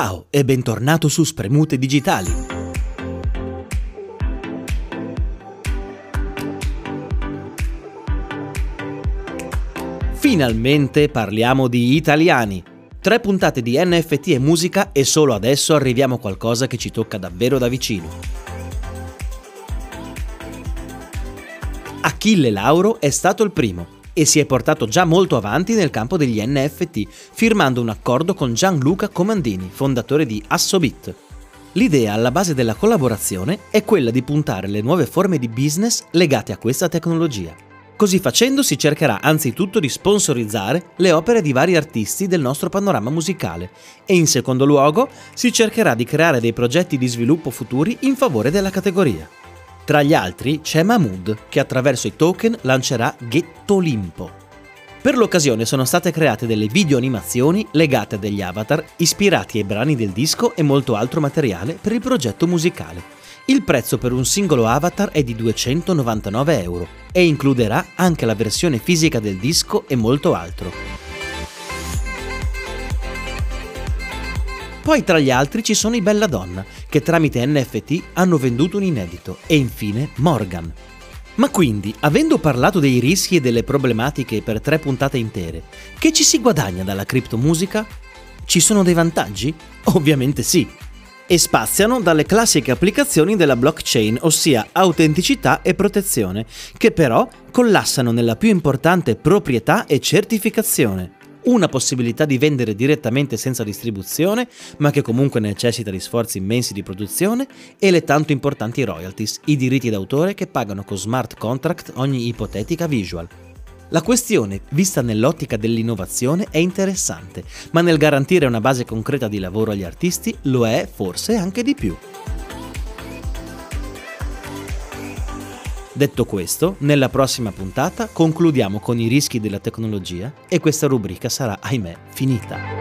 Ciao e bentornato su Spremute Digitali. Finalmente parliamo di italiani. Tre puntate di NFT e musica e solo adesso arriviamo a qualcosa che ci tocca davvero da vicino. Achille Lauro è stato il primo e si è portato già molto avanti nel campo degli NFT, firmando un accordo con Gianluca Comandini, fondatore di Assobit. L'idea alla base della collaborazione è quella di puntare le nuove forme di business legate a questa tecnologia. Così facendo si cercherà anzitutto di sponsorizzare le opere di vari artisti del nostro panorama musicale e in secondo luogo si cercherà di creare dei progetti di sviluppo futuri in favore della categoria. Tra gli altri c'è Mahmood, che attraverso i token lancerà Ghetto Olimpo. Per l'occasione sono state create delle videoanimazioni legate a degli avatar ispirati ai brani del disco e molto altro materiale per il progetto musicale. Il prezzo per un singolo avatar è di 299 euro e includerà anche la versione fisica del disco e molto altro. Poi tra gli altri ci sono i Belladonna, che tramite NFT hanno venduto un inedito, e infine Morgan. Ma quindi, avendo parlato dei rischi e delle problematiche per tre puntate intere, che ci si guadagna dalla criptomusica? Ci sono dei vantaggi? Ovviamente sì. E spaziano dalle classiche applicazioni della blockchain, ossia autenticità e protezione, che però collassano nella più importante proprietà e certificazione una possibilità di vendere direttamente senza distribuzione, ma che comunque necessita di sforzi immensi di produzione, e le tanto importanti royalties, i diritti d'autore che pagano con smart contract ogni ipotetica visual. La questione, vista nell'ottica dell'innovazione, è interessante, ma nel garantire una base concreta di lavoro agli artisti lo è forse anche di più. Detto questo, nella prossima puntata concludiamo con i rischi della tecnologia e questa rubrica sarà, ahimè, finita.